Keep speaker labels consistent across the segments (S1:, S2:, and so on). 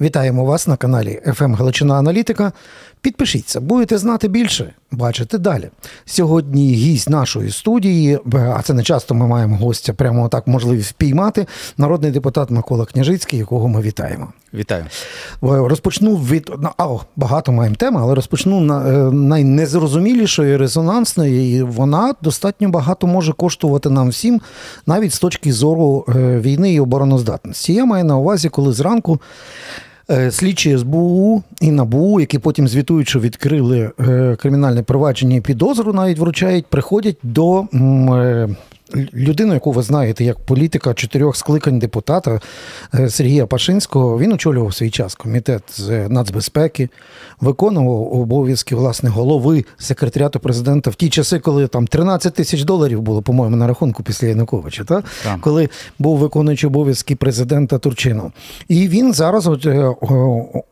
S1: Вітаємо вас на каналі «ФМ Галичина Аналітика. Підпишіться, будете знати більше, бачите далі. Сьогодні гість нашої студії, а це не часто ми маємо гостя, прямо так можливість впіймати. Народний депутат Микола Княжицький, якого ми вітаємо.
S2: Вітаю.
S1: Розпочну від а, багато маємо теми, але розпочну на е, найнезрозумілішої, резонансної, і вона достатньо багато може коштувати нам всім, навіть з точки зору е, війни і обороноздатності. Я маю на увазі, коли зранку. Е, слідчі СБУ і НАБУ, які потім звітують, що відкрили е, кримінальне провадження і підозру, навіть вручають, приходять до е, людину, яку ви знаєте, як політика чотирьох скликань депутата е, Сергія Пашинського, він очолював свій час комітет з нацбезпеки, виконував обов'язки власне голови секретаріату президента в ті часи, коли там 13 тисяч доларів було, по-моєму, на рахунку після Януковича, та? так. коли був виконуючий обов'язки президента Турчину. І він зараз е,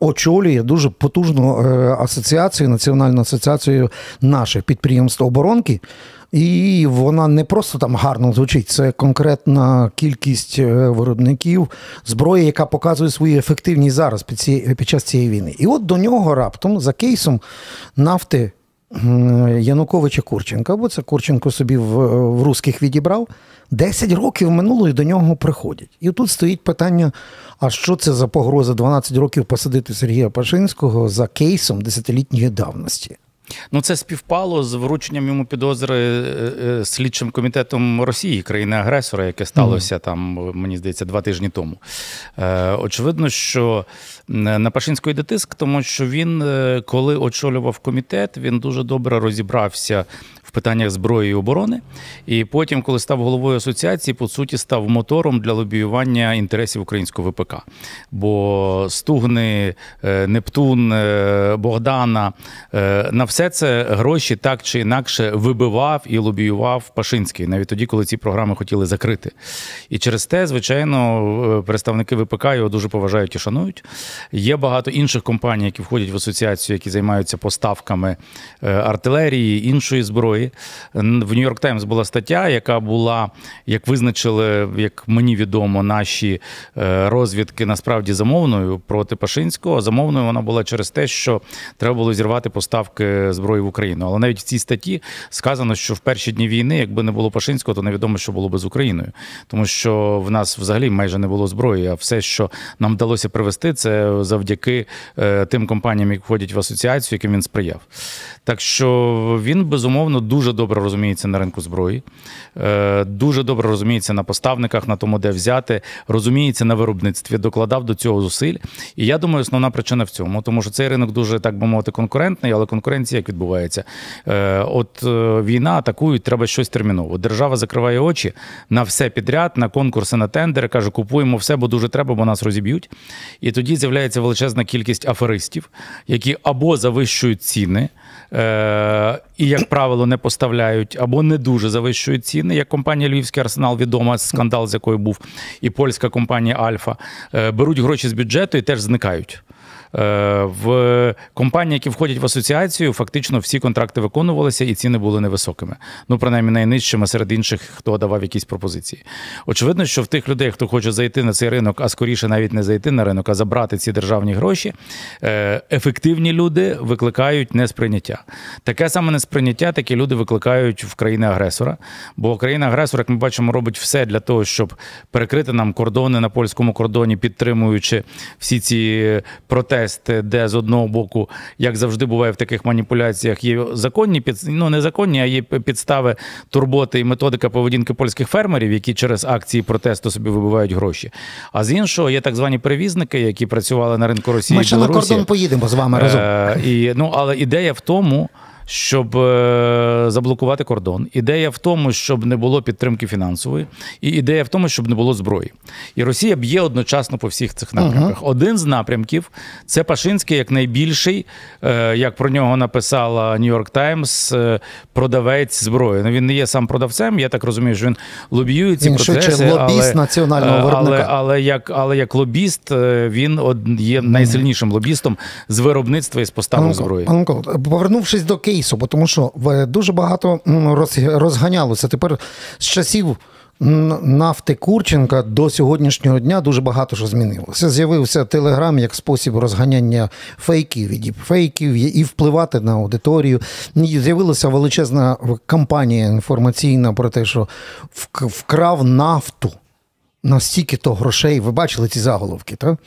S1: очолює дуже потужну е, асоціацію, національну асоціацію наших підприємств оборонки. І вона не просто там гарно звучить, це конкретна кількість е, виробників зброї, яка показує свою ефективність зараз під, ці, під час цієї війни. І от до нього раптом за кейсом нафти Януковича Курченка, бо це Курченко собі в, в русських відібрав. 10 років минуло і до нього приходять. І тут стоїть питання: а що це за погроза 12 років посадити Сергія Пашинського за кейсом десятилітньої давності?
S2: Ну, це співпало з врученням йому підозри е, е, слідчим комітетом Росії, країни-агресора, яке сталося mm. там, мені здається, два тижні тому. Е, очевидно, що на Пашинського йде тиск, тому що він, коли очолював комітет, він дуже добре розібрався питаннях зброї і оборони. І потім, коли став головою асоціації, по суті, став мотором для лобіювання інтересів українського ВПК. Бо Стугни, е, Нептун, е, Богдана е, на все це гроші так чи інакше вибивав і лобіював Пашинський, навіть тоді, коли ці програми хотіли закрити. І через те, звичайно, представники ВПК його дуже поважають і шанують. Є багато інших компаній, які входять в асоціацію, які займаються поставками артилерії, іншої зброї. В Нью-Йорк Таймс була стаття, яка була, як визначили, як мені відомо, наші е, розвідки насправді замовною проти Пашинського. Замовною вона була через те, що треба було зірвати поставки зброї в Україну. Але навіть в цій статті сказано, що в перші дні війни, якби не було Пашинського, то невідомо, що було би з Україною, тому що в нас взагалі майже не було зброї. А все, що нам вдалося привести, це завдяки е, тим компаніям, які входять в асоціацію, яким він сприяв. Так що він безумовно дуже добре розуміється на ринку зброї, е, дуже добре розуміється на поставниках, на тому, де взяти, розуміється на виробництві, докладав до цього зусиль. І я думаю, основна причина в цьому, тому що цей ринок дуже так би мовити конкурентний, але конкуренція як відбувається. Е, от е, війна атакують, треба щось терміново. Держава закриває очі на все підряд, на конкурси, на тендери, каже, купуємо все, бо дуже треба, бо нас розіб'ють. І тоді з'являється величезна кількість аферистів, які або завищують ціни. Е, і, як правило, не поставляють або не дуже завищують ціни. Як компанія Львівський арсенал відома, скандал, з якою був, і польська компанія Альфа е, беруть гроші з бюджету і теж зникають. Е, в компанії, які входять в асоціацію, фактично всі контракти виконувалися і ціни були невисокими. Ну, принаймні, найнижчими серед інших, хто давав якісь пропозиції. Очевидно, що в тих людей, хто хоче зайти на цей ринок, а скоріше навіть не зайти на ринок, а забрати ці державні гроші, е, ефективні люди викликають несприйняття. Таке саме несприйняття такі люди викликають в країни-агресора. Бо країна-агресор, як ми бачимо, робить все для того, щоб перекрити нам кордони на польському кордоні, підтримуючи всі ці протести протести, де з одного боку, як завжди буває в таких маніпуляціях, є законні під ну незаконні, а є підстави турботи і методика поведінки польських фермерів, які через акції протесту собі вибивають гроші. А з іншого є так звані перевізники, які працювали на ринку Росії.
S1: Ми ще на кордон поїдемо з вами разом. Е,
S2: і, Ну але ідея в тому щоб е, заблокувати кордон. Ідея в тому, щоб не було підтримки фінансової, і ідея в тому, щоб не було зброї. І Росія б'є одночасно по всіх цих напрямках. Uh-huh. Один з напрямків це Пашинський, як найбільший, е, як про нього написала Нью-Йорк Таймс, е, продавець зброї. Ну він не є сам продавцем. Я так розумію, що він лобіює ці він процеси,
S1: лобіст але, національного виробника.
S2: Але, але як але як лобіст він є найсильнішим лобістом з виробництва і з поставок зброї.
S1: Анко, повернувшись до Києва, кейсу, бо тому що дуже багато розганялося. Тепер з часів нафти Курченка до сьогоднішнього дня дуже багато що змінилося. З'явився телеграм як спосіб розганяння фейків і діпфейків і впливати на аудиторію. З'явилася величезна кампанія інформаційна про те, що вкрав нафту настільки то грошей, ви бачили ці заголовки, так?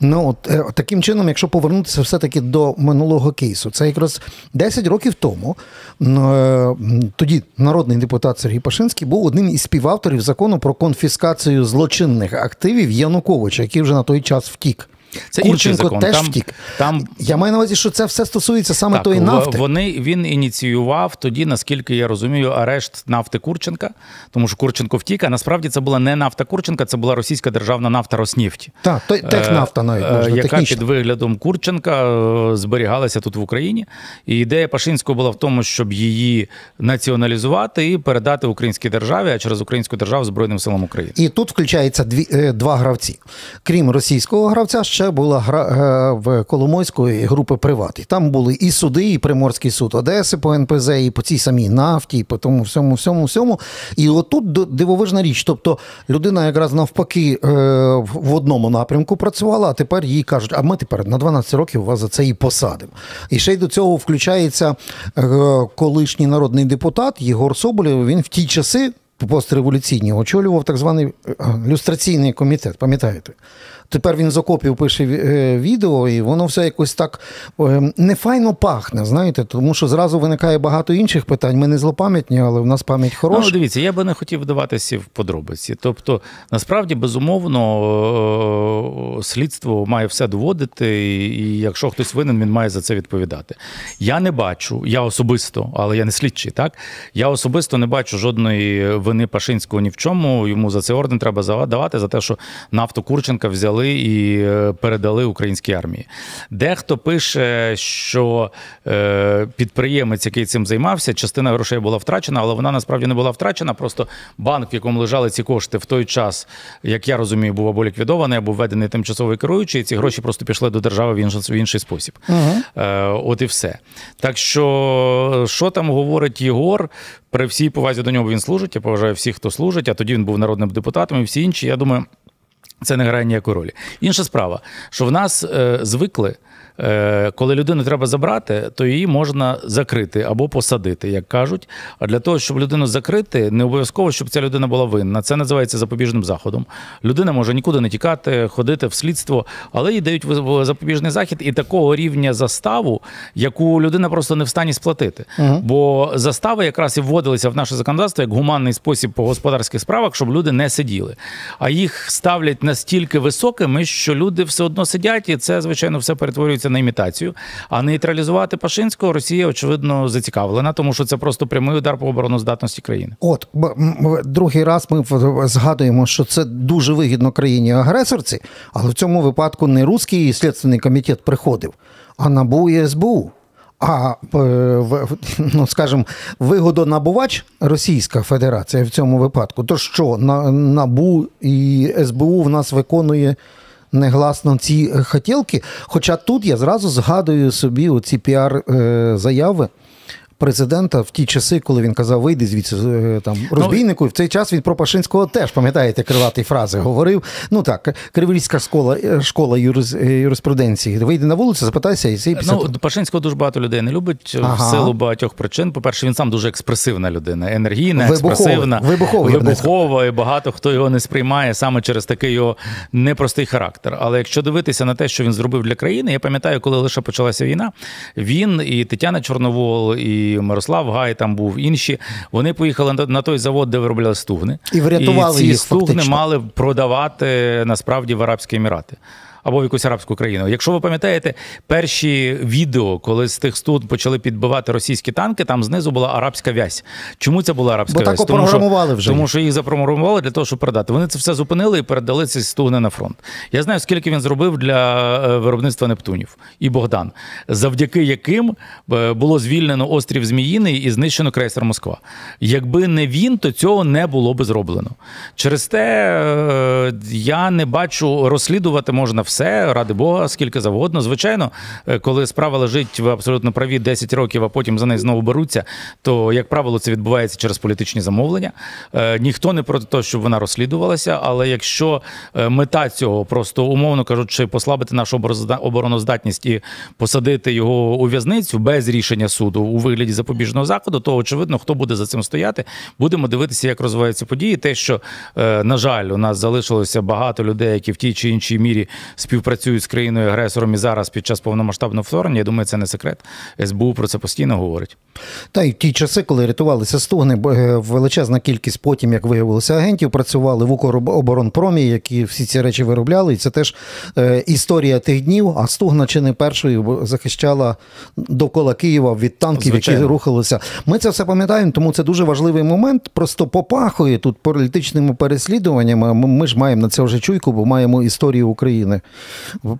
S1: Ну, от, е, Таким чином, якщо повернутися все-таки до минулого кейсу, це якраз 10 років тому е, тоді народний депутат Сергій Пашинський був одним із співавторів закону про конфіскацію злочинних активів Януковича, який вже на той час втік.
S2: Це інший закон.
S1: теж
S2: там,
S1: втік.
S2: Там...
S1: Я маю на увазі, що це все стосується саме так, тої нафти.
S2: Вони, Він ініціював тоді, наскільки я розумію, арешт нафти Курченка, тому що Курченко втік, а насправді це була не нафта Курченка, це була російська державна нафта Роснефті.
S1: Так, технафта навіть
S2: е,
S1: можна,
S2: яка
S1: технічно.
S2: під виглядом Курченка е, зберігалася тут в Україні. І ідея Пашинського була в тому, щоб її націоналізувати і передати українській державі, а через українську державу Збройним силам України.
S1: І тут включається дві, е, два гравці. Крім російського гравця, ще була гра в Коломойської групи Приват. І там були і суди, і Приморський суд Одеси по НПЗ, і по цій самій нафті, і по тому всьому, всьому, всьому. І отут дивовижна річ. Тобто людина якраз навпаки е, в одному напрямку працювала, а тепер їй кажуть, а ми тепер на 12 років вас за це і посадимо. І ще й до цього включається е, колишній народний депутат Єгор Соболєв. Він в ті часи. Постреволюційні очолював так званий е, люстраційний комітет, пам'ятаєте? Тепер він з окопів пише е, відео, і воно все якось так е, нефайно пахне, знаєте, тому що зразу виникає багато інших питань. Ми не злопам'ятні, але в нас пам'ять хороша.
S2: Ну, Дивіться, я би не хотів вдаватися в подробиці. Тобто, насправді, безумовно, слідство має все доводити, і якщо хтось винен, він має за це відповідати. Я не бачу, я особисто, але я не слідчий, так? Я особисто не бачу жодної вини Пашинського ні в чому. Йому за це орден треба давати за те, що нафту Курченка взяли і е, передали українській армії. Дехто пише, що е, підприємець, який цим займався, частина грошей була втрачена, але вона насправді не була втрачена. Просто банк, в якому лежали ці кошти в той час, як я розумію, був або ліквідований, або введений тимчасовий керуючий. Ці гроші просто пішли до держави в інший, в інший спосіб. Угу. От і все. Так що, що там говорить Єгор? При всій повазі до нього він служить. Я поважаю всіх, хто служить. А тоді він був народним депутатом, і всі інші. Я думаю. Це не грає ніякої ролі. Інша справа, що в нас е, звикли. Е, коли людину треба забрати, то її можна закрити або посадити, як кажуть. А для того, щоб людину закрити, не обов'язково, щоб ця людина була винна. Це називається запобіжним заходом. Людина може нікуди не тікати, ходити в слідство, але їй дають запобіжний захід і такого рівня заставу, яку людина просто не в стані сплатити. Угу. Бо застави якраз і вводилися в наше законодавство як гуманний спосіб по господарських справах, щоб люди не сиділи. А їх ставлять настільки високими, що люди все одно сидять, і це звичайно все перетворюється перетворюється на імітацію. А нейтралізувати Пашинського Росія очевидно зацікавлена, тому що це просто прямий удар по обороноздатності країни.
S1: От другий раз ми згадуємо, що це дуже вигідно країні агресорці, але в цьому випадку не руський слідственний комітет приходив, а НАБУ і СБУ. А ну скажімо, вигодонабувач Російська Федерація в цьому випадку, то що на НАБУ і СБУ в нас виконує негласно ці хотілки. Хоча тут я зразу згадую собі оці піар-заяви. Президента в ті часи, коли він казав, вийди звідси е, там ну, розбійнику. В цей час він про Пашинського теж пам'ятаєте крилаті фрази говорив. Ну так, Криворізька школа е, школа юрис, е, юриспруденції. Вийди на вулицю, запитайся і цей
S2: Ну, Пашинського дуже багато людей не любить ага. в силу багатьох причин. По-перше, він сам дуже експресивна людина, енергійна, експресивна,
S1: вибуховий,
S2: вибухова, і багато хто його не сприймає саме через такий його непростий характер. Але якщо дивитися на те, що він зробив для країни, я пам'ятаю, коли лише почалася війна, він і Тетяна Чорновол, і. Мирослав Гай там був інші. Вони поїхали на той завод, де виробляли стугни,
S1: і врятували
S2: і ці
S1: їх,
S2: стугни
S1: фактично.
S2: мали продавати насправді в Арабські Емірати або в якусь арабську країну. Якщо ви пам'ятаєте перші відео, коли з тих студ почали підбивати російські танки, там знизу була арабська вязь. Чому це була арабська
S1: Бо
S2: вязь?
S1: Так тому що, вже.
S2: тому що їх запрограмували для того, щоб передати. Вони це все зупинили і передали ці стугни на фронт. Я знаю, скільки він зробив для е, виробництва Нептунів і Богдан, завдяки яким е, було звільнено острів Зміїний і знищено крейсер Москва. Якби не він, то цього не було би зроблено. Через те е, я не бачу розслідувати можна все все, ради Бога, скільки завгодно. Звичайно, е, коли справа лежить в абсолютно праві 10 років, а потім за неї знову беруться, то, як правило, це відбувається через політичні замовлення. Е, ніхто не проти того, щоб вона розслідувалася, але якщо е, мета цього просто умовно кажучи, послабити нашу обороноздатність і посадити його у в'язницю без рішення суду у вигляді запобіжного заходу, то очевидно, хто буде за цим стояти, будемо дивитися, як розвиваються події. Те, що на жаль, у нас залишилося багато людей, які в тій чи іншій мірі співпрацюють з країною агресором і зараз під час повномасштабного вторгнення. Я думаю, це не секрет. СБУ про це постійно говорить.
S1: Та й в ті часи, коли рятувалися стогни, е, величезна кількість потім, як виявилося, агентів працювали в Укроборонпромі, які всі ці речі виробляли. І це теж е, історія тих днів. А стугна чи не першою захищала довкола Києва від танків, Звичайно. які рухалися. Ми це все пам'ятаємо, тому це дуже важливий момент. Просто попахує тут політичними переслідуваннями. Ми ж маємо на це вже чуйку, бо маємо історію України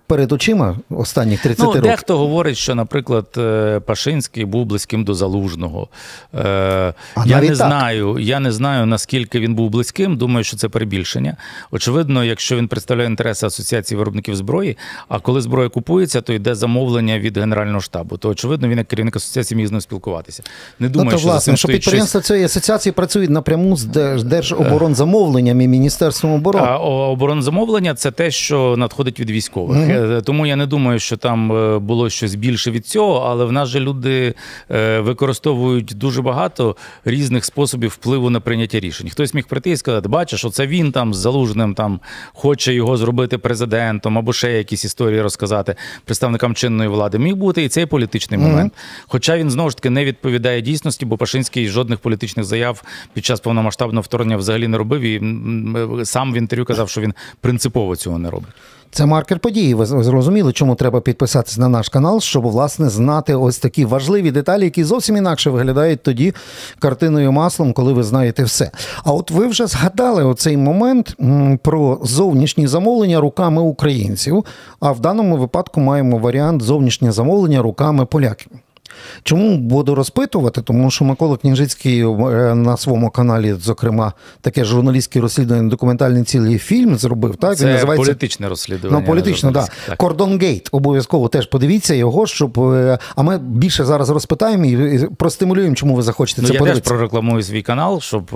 S1: перед очима останніх 30 ну, років.
S2: Дехто говорить, що, наприклад, е, Пашинський був близьким до Залужного. Е, я не так. знаю, я не знаю, наскільки він був близьким. Думаю, що це перебільшення. Очевидно, якщо він представляє інтереси асоціації виробників зброї, а коли зброя купується, то йде замовлення від Генерального штабу. То очевидно, він як керівник асоціації міг з ним спілкуватися. Не думаю, ну, то,
S1: що власне, що підприємства щось... цієї асоціації працюють напряму з Держоборонзамовленням і Міністерством оборони.
S2: А оборонзамовлення це те, що надходить від військових. Mm-hmm. Тому я не думаю, що там е, було щось більше від цього, але в нас же люди е, використовують дуже багато різних способів впливу на прийняття рішень. Хтось міг прийти і сказати, бачиш, оце він там з залужним там хоче його зробити президентом або ще якісь історії розказати представникам чинної влади. Міг бути і цей політичний mm-hmm. момент. Хоча він знову ж таки не відповідає дійсності, бо Пашинський жодних політичних заяв під час повномасштабного вторгнення взагалі не робив. І сам в інтерв'ю казав, що він принципово цього не робить.
S1: Це маркер події. Ви зрозуміли, чому треба підписатись на наш канал, щоб власне знати ось такі важливі деталі, які зовсім інакше виглядають тоді картиною маслом, коли ви знаєте все. А от ви вже згадали оцей момент про зовнішні замовлення руками українців. А в даному випадку маємо варіант зовнішнє замовлення руками поляків. Чому буду розпитувати? Тому що Микола Княжицький е, на своєму каналі, зокрема, таке журналістське розслідування, документальний цілий фільм зробив. Так
S2: Це він називається політичне розслідування.
S1: Ну, політично, да. так. Кордон Гейт. Обов'язково теж подивіться його, щоб е, а ми більше зараз розпитаємо і простимулюємо, чому ви захочете
S2: ну,
S1: це
S2: я
S1: подивитися.
S2: Я теж прорекламую свій канал, щоб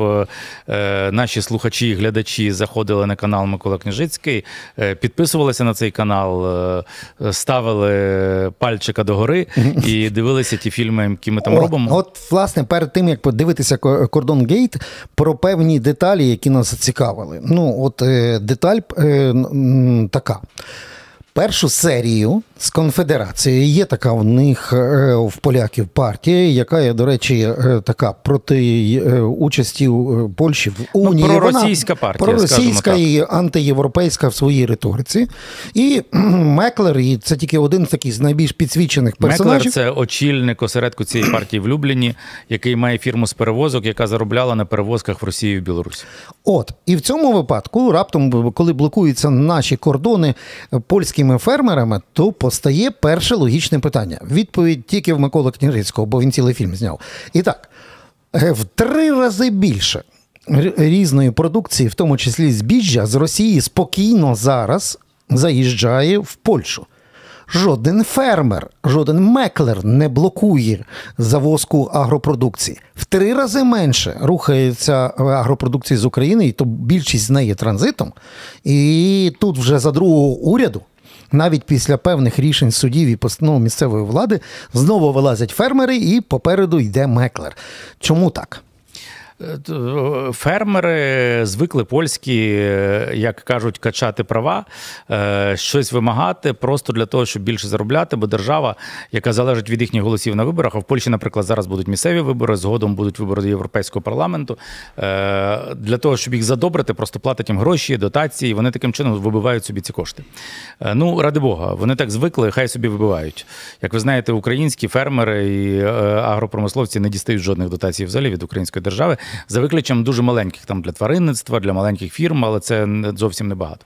S2: е, наші слухачі і глядачі заходили на канал Микола Княжицький, е, підписувалися на цей канал, е, ставили пальчика догори і дивилися дивилися ті фільми, які ми там
S1: от,
S2: робимо.
S1: От, власне, перед тим як подивитися кордон Гейт про певні деталі, які нас зацікавили. Ну, от е, деталь е, така. Першу серію з конфедерацією є така в них е, в поляків партія, яка є, до речі, е, така проти е, участі Польщі в ну, Унії.
S2: Ну, проросійська партія.
S1: Проросійська і антиєвропейська в своїй риториці. І Меклер, і це тільки один з таких з найбільш підсвічених персонажів.
S2: Меклер це очільник осередку цієї партії в Любліні, який має фірму з перевозок, яка заробляла на перевозках в Росію і в Білорусь.
S1: От і в цьому випадку, раптом, коли блокуються наші кордони польськими фермерами, то постає перше логічне питання. Відповідь тільки в Миколи Княжицького, бо він цілий фільм зняв. І так, е, в три рази більше різної продукції, в тому числі збіжжя, з Росії спокійно зараз заїжджає в Польщу. Жоден фермер, жоден меклер не блокує завозку агропродукції. В три рази менше рухається агропродукції з України, і то більшість з неї транзитом. І тут вже за другого уряду навіть після певних рішень судів і постанов місцевої влади знову вилазять фермери, і попереду йде меклер. Чому так?
S2: Фермери звикли польські, як кажуть, качати права, е, щось вимагати просто для того, щоб більше заробляти, бо держава, яка залежить від їхніх голосів на виборах, а в Польщі, наприклад, зараз будуть місцеві вибори, згодом будуть вибори до Європейського парламенту. Е, для того, щоб їх задобрити, просто платять їм гроші, дотації. Вони таким чином вибивають собі ці кошти. Е, ну, ради Бога, вони так звикли, хай собі вибивають. Як ви знаєте, українські фермери і агропромисловці не дістають жодних дотацій взагалі від української держави За виключенням дуже маленьких там для тваринництва, для маленьких фірм, але це зовсім небагато.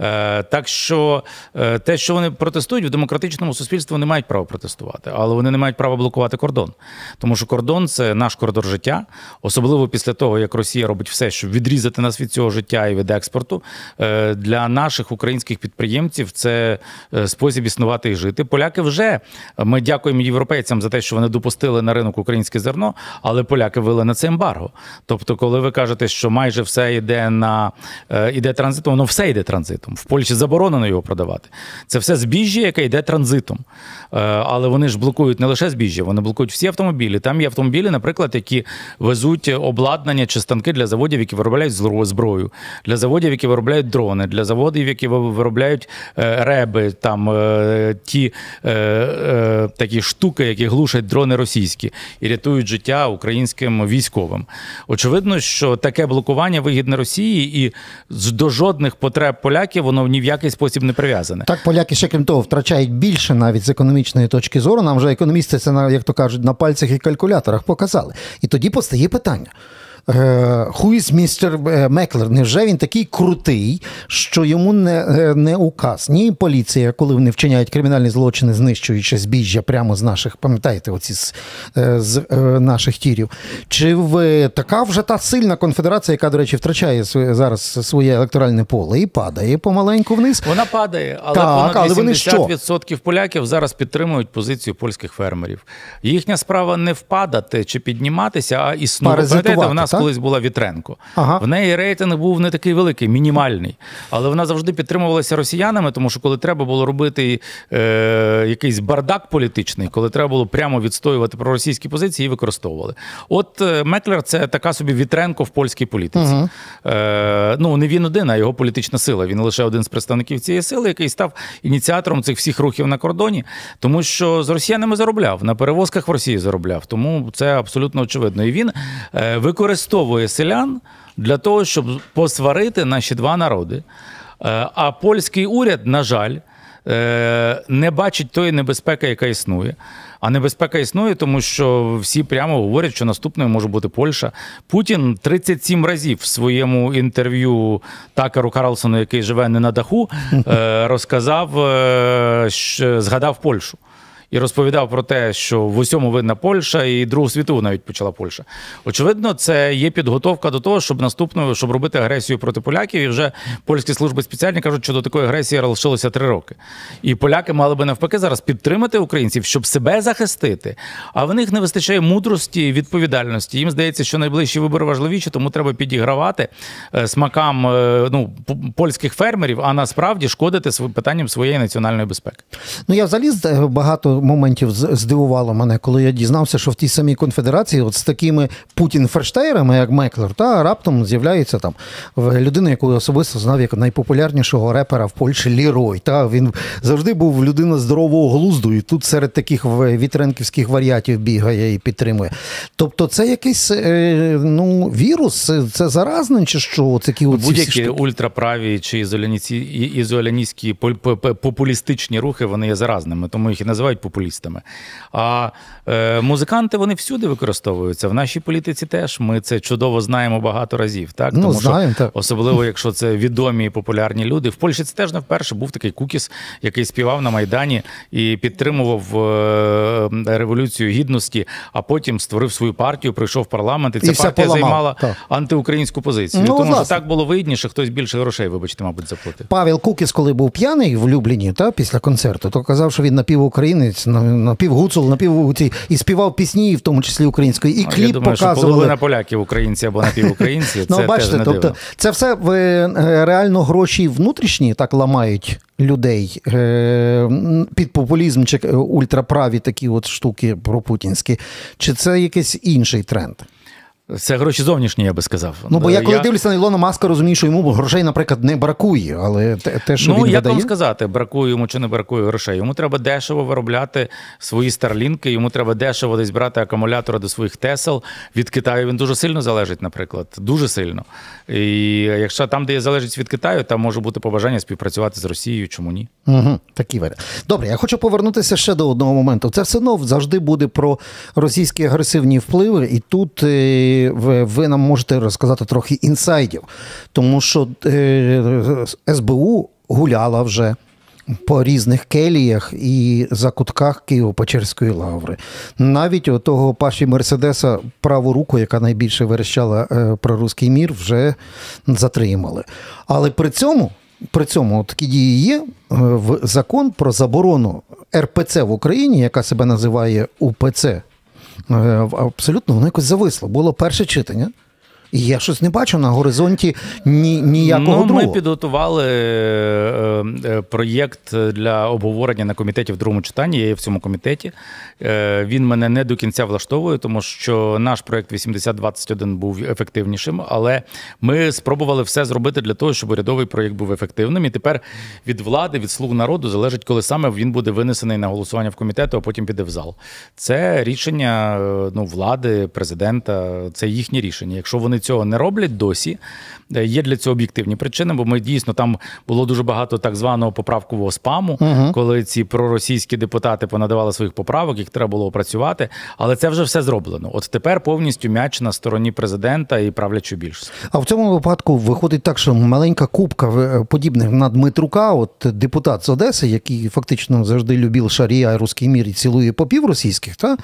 S2: Е, Так що е, те, що вони протестують в демократичному суспільстві, вони мають право протестувати, але вони не мають права блокувати кордон. Тому що кордон це наш коридор життя, особливо після того, як Росія робить все, щоб відрізати нас від цього життя і від експорту. Е, Для наших українських підприємців це спосіб існувати і жити. Поляки вже ми дякуємо європейцям за те, що вони допустили на ринок українське зерно, але поляки ввели на це ембарго. Тобто, коли ви кажете, що майже все йде на е, йде транзитом, воно все йде транзитом. В Польщі заборонено його продавати. Це все збіжжя, яке йде транзитом. Е, Але вони ж блокують не лише збіжжя, вони блокують всі автомобілі. Там є автомобілі, наприклад, які везуть обладнання чи станки для заводів, які виробляють зброю, для заводів, які виробляють дрони, для заводів, які виробляють е, реби, там е, ті такі штуки, які глушать дрони російські і рятують життя українським військовим. Очевидно, що таке блокування вигідне Росії, і до жодних потреб поляків воно ні в який спосіб не прив'язане.
S1: Так, поляки ще крім того втрачають більше навіть з економічної точки зору. Нам вже економісти це як то кажуть на пальцях і калькуляторах показали. І тоді постає питання. Хуїс містер Меклер, невже він такий крутий, що йому не е, не указ? Ні, поліція, коли вони вчиняють кримінальні злочини, знищуючи збіжжя прямо з наших, пам'ятаєте, оці з, е, з е, наших тірів. Чи в така вже та сильна конфедерація, яка, до речі, втрачає зараз своє електоральне поле і падає помаленьку вниз?
S2: Вона падає, але так, понад 80% поляків зараз підтримують позицію польських фермерів. Їхня справа не впадати чи підніматися, а існувати. Пам'ятаєте, в нас так? колись була Вітренко. Ага. В неї рейтинг був не такий великий, мінімальний. Але вона завжди підтримувалася росіянами, тому що коли треба було робити е, якийсь бардак політичний, коли треба було прямо відстоювати проросійські позиції, її використовували. От е, Меклер це така собі Вітренко в польській політиці. Угу. Е, Ну не він один, а його політична сила. Він лише один з представників цієї сили, який став ініціатором цих всіх рухів на кордоні, тому що з росіянами заробляв на перевозках в Росії заробляв. Тому це абсолютно очевидно. І він е, використовував використовує селян для того, щоб посварити наші два народи. Е, а польський уряд, на жаль, е, не бачить тої небезпеки, яка існує. А небезпека існує, тому що всі прямо говорять, що наступною може бути Польща. Путін 37 разів в своєму інтерв'ю Такеру Карлсону, який живе не на даху, е, розказав, згадав Польщу і розповідав про те, що в усьому винна Польща і Другу світову навіть почала Польща. Очевидно, це є підготовка до того, щоб наступною, щоб робити агресію проти поляків. І вже польські служби спеціальні кажуть, що до такої агресії лишилося три роки. І поляки мали би навпаки зараз підтримати українців, щоб себе захистити. А в них не вистачає мудрості, відповідальності. Їм здається, що найближчі вибори важливіші, тому треба підігравати е, смакам е, ну, польських фермерів, а насправді шкодити питанням своєї національної безпеки.
S1: Ну я взагалі багато моментів здивувало мене, коли я дізнався, що в тій самій конфедерації, от з такими Путін-ферштейрами, як Меклер, та раптом з'являється там людина, яку я особисто знав як найпопулярнішого репера в Польщі Лірой. Та він завжди був людина здорового глузду, і тут серед таких вітренківських варіатів бігає і підтримує. Тобто, це якийсь е, ну, вірус, це заразне, чи що? Такі
S2: Будь-які ультраправі чи ізоляністські популістичні рухи вони є заразними, тому їх і називають популістами. А е, музиканти вони всюди використовуються. В нашій політиці теж ми це чудово знаємо багато разів. Так
S1: ну, тому знаємо,
S2: що
S1: так.
S2: особливо, якщо це відомі і популярні люди. В Польщі це теж не вперше був такий кукіс, який співав на майдані і підтримував е, революцію гідності, а потім створив свою партію, прийшов в парламент. І ця і партія займала так. антиукраїнську позицію. Ну, тому власне. що так було вигідніше, хтось більше грошей, вибачте, мабуть, заплатив.
S1: Павел Кукіс, коли був п'яний в Любліні, та після концерту, то казав, що він напівукраїнець на півгуці, і співав пісні, в тому числі української, і кліп
S2: Я думаю,
S1: показували.
S2: Що половина поляків українці або напівукраїнці. Це ну, бачите, теж тобто
S1: це все е, реально гроші внутрішні так ламають людей е, під популізм чи ультраправі такі от штуки пропутінські, чи це якийсь інший тренд?
S2: Це гроші зовнішні, я би сказав.
S1: Ну, бо я коли я... дивлюся на Ілона Маска, розумію, що йому грошей, наприклад, не бракує. Але те, що
S2: ну,
S1: він
S2: як
S1: видає...
S2: вам сказати, бракує йому чи не бракує грошей. Йому треба дешево виробляти свої старлінки, йому треба дешево десь брати акумулятори до своїх тесел. Від Китаю він дуже сильно залежить, наприклад. Дуже сильно. І якщо там, де є залежить від Китаю, там може бути побажання співпрацювати з Росією, чому ні?
S1: Угу, Такі варіанти. Добре, я хочу повернутися ще до одного моменту. Це все одно завжди буде про російські агресивні впливи, і тут. Е, чи ви, нам можете розказати трохи інсайдів, тому що е, СБУ гуляла вже. По різних келіях і закутках Києво-Печерської лаври. Навіть у того Паші Мерседеса праву руку, яка найбільше верещала е, про руський мір, вже затримали. Але при цьому при цьому такі дії є в закон про заборону РПЦ в Україні, яка себе називає УПЦ. Е, абсолютно воно якось зависло. Було перше читання. І я щось не бачу на горизонті ні, ніякого
S2: ну,
S1: другого.
S2: Ми підготували е, е, проєкт для обговорення на комітеті в другому читанні. Я є в цьому комітеті. Е, він мене не до кінця влаштовує, тому що наш проєкт 8021 був ефективнішим, але ми спробували все зробити для того, щоб урядовий проєкт був ефективним. І тепер від влади, від слуг народу залежить, коли саме він буде винесений на голосування в комітету, а потім піде в зал. Це рішення ну, влади, президента, це їхнє рішення. Якщо вони цього не роблять досі. Е, є для цього об'єктивні причини, бо ми дійсно там було дуже багато так званого поправкового спаму, uh коли ці проросійські депутати понадавали своїх поправок, їх треба було опрацювати. Але це вже все зроблено. От тепер повністю м'яч на стороні президента і правлячої більшості.
S1: А в цьому випадку виходить так, що маленька кубка е, подібних на Дмитрука, от депутат з Одеси, який фактично завжди любив шарія, руський мір і цілує попів російських, та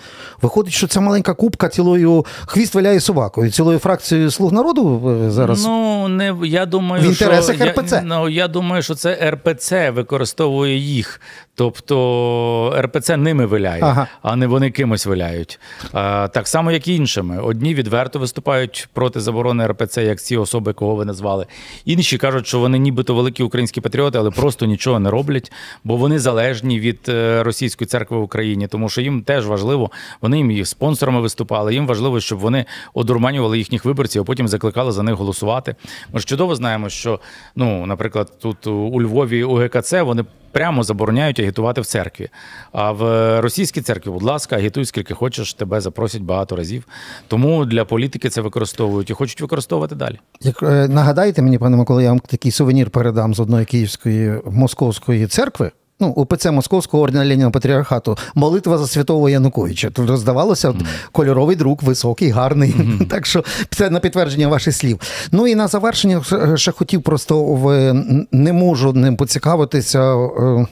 S1: виходить, що ця маленька кубка цілою хвіст виляє собакою, цілою фракцією слуг народу е, зараз.
S2: Ну не я думаю,
S1: в інтересах
S2: що,
S1: РПЦ.
S2: Я, ну, я думаю, що це РПЦ використовує їх. Тобто РПЦ ними виляє, ага. а не вони кимось виляють. А, Так само, як і іншими. Одні відверто виступають проти заборони РПЦ, як ці особи, кого ви назвали. Інші кажуть, що вони нібито великі українські патріоти, але просто нічого не роблять, бо вони залежні від е, російської церкви в Україні, тому що їм теж важливо, вони їм і спонсорами виступали. Їм важливо, щоб вони одурманювали їхніх виборців, а потім закликали за них голосувати. Ми ж чудово знаємо, що ну, наприклад, тут у Львові у ГКЦ вони прямо забороняють агітувати в церкві. А в російській церкві, будь ласка, агітуй скільки хочеш, тебе запросять багато разів. Тому для політики це використовують і хочуть використовувати далі.
S1: Як е, нагадаєте мені, пане Микола, я вам такий сувенір передам з одної київської московської церкви ну, УПЦ Московського ордена Леніна Патріархату, молитва за святого Януковича. Тут роздавалося mm. кольоровий друк, високий, гарний. Mm. Так що це на підтвердження ваших слів. Ну і на завершення ще хотів просто в не можу ним поцікавитися. Е,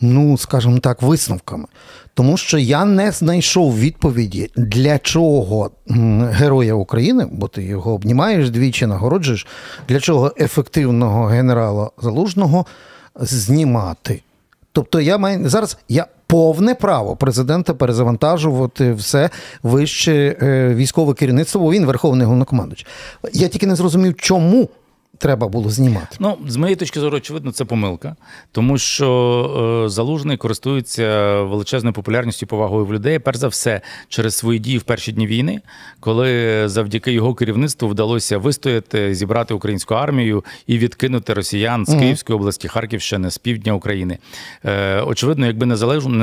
S1: ну, скажімо так, висновками. Тому що я не знайшов відповіді, для чого героя України, бо ти його обнімаєш двічі, нагороджуєш, для чого ефективного генерала залужного знімати. Тобто я маю зараз я повне право президента перезавантажувати все вище е, військове керівництво, бо він верховний головнокомандуч. Я тільки не зрозумів, чому треба було знімати?
S2: Ну, з моєї точки зору, очевидно, це помилка, тому що е, залужний користується величезною популярністю і повагою в людей, перш за все, через свої дії в перші дні війни, коли завдяки його керівництву вдалося вистояти, зібрати українську армію і відкинути росіян з Київської області, Харківщини, з півдня України. Е, очевидно, якби не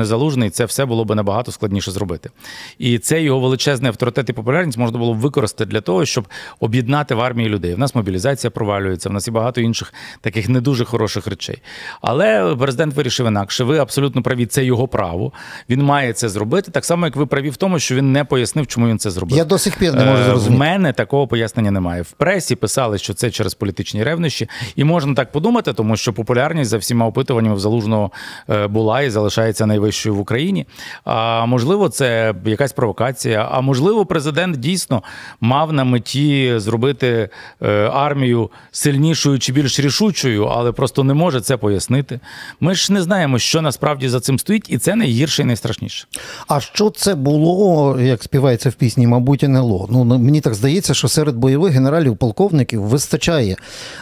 S2: залужний, це все було б набагато складніше зробити. І це його величезний авторитет і популярність можна було б використати для того, щоб об'єднати в армії людей. В нас мобілізація провалюється провалюється. В нас і багато інших таких не дуже хороших речей. Але президент вирішив інакше. Ви абсолютно праві, це його право. Він має це зробити. Так само, як ви праві в тому, що він не пояснив, чому він це зробив.
S1: Я до сих пір не можу е, зрозуміти.
S2: В мене такого пояснення немає. В пресі писали, що це через політичні ревнощі, і можна так подумати, тому що популярність за всіма опитуваннями в залужного е, була і залишається найвищою в Україні. А можливо, це якась провокація. А можливо, президент дійсно мав на меті зробити е, армію сильнішою чи більш рішучою, але просто не може це пояснити. Ми ж не знаємо, що насправді за цим стоїть, і це найгірше і найстрашніше.
S1: А що це було, як співається в пісні, мабуть, НЛО? Ну мені так здається, що серед бойових генералів, полковників вистачає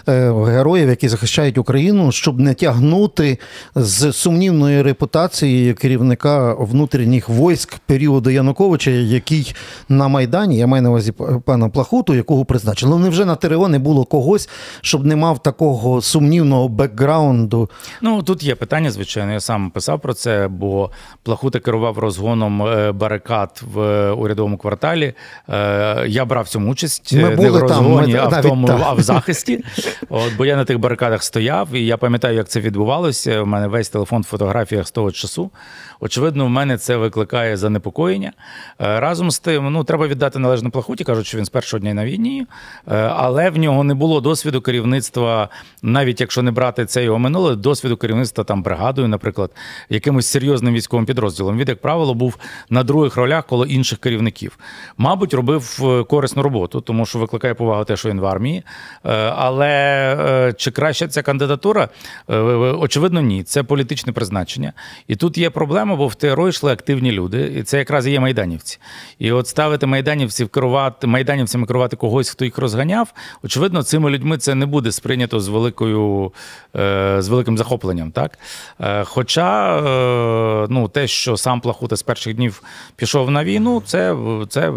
S1: е, героїв, які захищають Україну, щоб не тягнути з сумнівної репутації керівника внутрішніх військ періоду Януковича, який на Майдані, я маю на увазі пана Плахуту, якого призначили. Ну невже на ТРО не було когось, щоб не мав такого сумнівного бекграунду.
S2: Ну тут є питання, звичайно. Я сам писав про це, бо Плахута керував розгоном е, барикад в е, урядовому кварталі. Е, Я брав в цьому участь
S1: Ми
S2: не
S1: були
S2: в
S1: там,
S2: розгоні,
S1: ми
S2: а в тому,
S1: там.
S2: а в захисті. От, бо я на тих барикадах стояв, і я пам'ятаю, як це відбувалося. У мене весь телефон в фотографіях з того часу. Очевидно, в мене це викликає занепокоєння. Е, Разом з тим, ну треба віддати належне плахуті, кажуть, що він з першого дня на війні, Е, але в нього не було досвіду керівництва, навіть якщо не брати це його минуле, досвіду керівництва там бригадою, наприклад, якимось серйозним військовим підрозділом. Він, як правило, був на других ролях коло інших керівників. Мабуть, робив е, корисну роботу, тому що викликає повагу те, що він в армії. Але чи краще ця кандидатура? Очевидно, ні. Це політичне призначення. І тут є проблема, бо в ТРО йшли активні люди, і це якраз і є майданівці. І от ставити майданівців керувати майданівцями керувати когось, хто їх розганяв. Очевидно, цими людьми це не буде сприйнято з великою е, з великим захопленням. Так? Е, Хоча е, ну, те, що сам Плахута з перших днів пішов на війну, це, це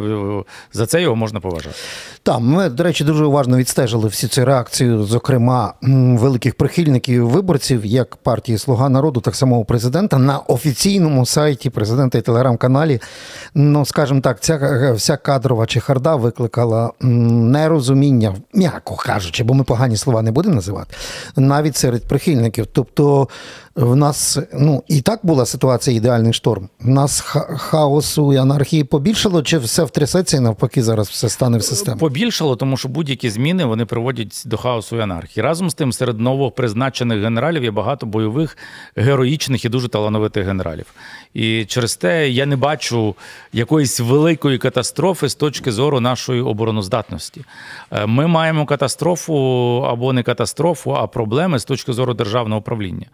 S2: за це його можна поважати.
S1: Так, ми, до речі, дуже уважно відстежили всі ці реакції, зокрема великих прихильників виборців, як партії Слуга народу, так само у президента на офіційному сайті президента і телеграм-каналі. Ну, скажімо так, ця вся кадрова чехарда викликала нерозуміння, м'яко кажучи, бо ми погані слова не будемо називати, навіть серед прихильників. Тобто в нас ну і так була ситуація ідеальний шторм. В нас хаосу і анархії побільшало, чи все втрясеться і навпаки зараз все стане в систему?
S2: Побільшало, тому що будь-які зміни вони приводять до хаосу і анархії. Разом з тим, серед новопризначених генералів є багато бойових, героїчних і дуже талановитих генералів. І через те я не бачу якоїсь великої катастрофи з точки зору нашої обороноздатності. Е, Ми маємо катастрофу або не катастрофу, а проблеми з точки зору державного управління.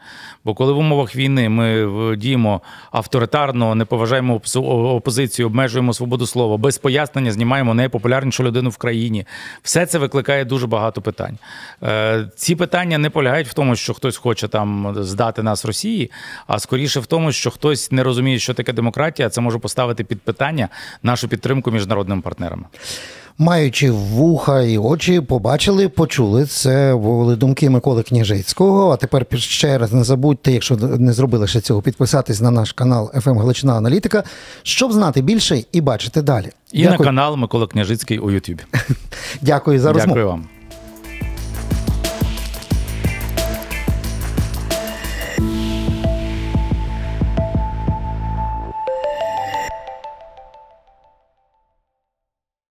S2: Бо коли в умовах війни ми діємо авторитарно, не поважаємо опозицію, обмежуємо свободу слова, без пояснення знімаємо найпопулярнішу людину в країні. Все це викликає дуже багато питань. Е, Ці питання не полягають в тому, що хтось хоче там здати нас Росії, а скоріше в тому, що хтось не розуміє, що таке демократія, це може поставити під питання нашу підтримку міжнародними партнерами.
S1: Маючи вуха і очі, побачили, почули. Це були думки Миколи Княжицького. А тепер ще раз не забудьте, якщо не зробили ще цього, підписатись на наш канал «ФМ Галичина Аналітика, щоб знати більше і бачити далі.
S2: І на канал Микола Княжицький у Ютубі.
S1: Дякую за розмову.
S2: Дякую вам.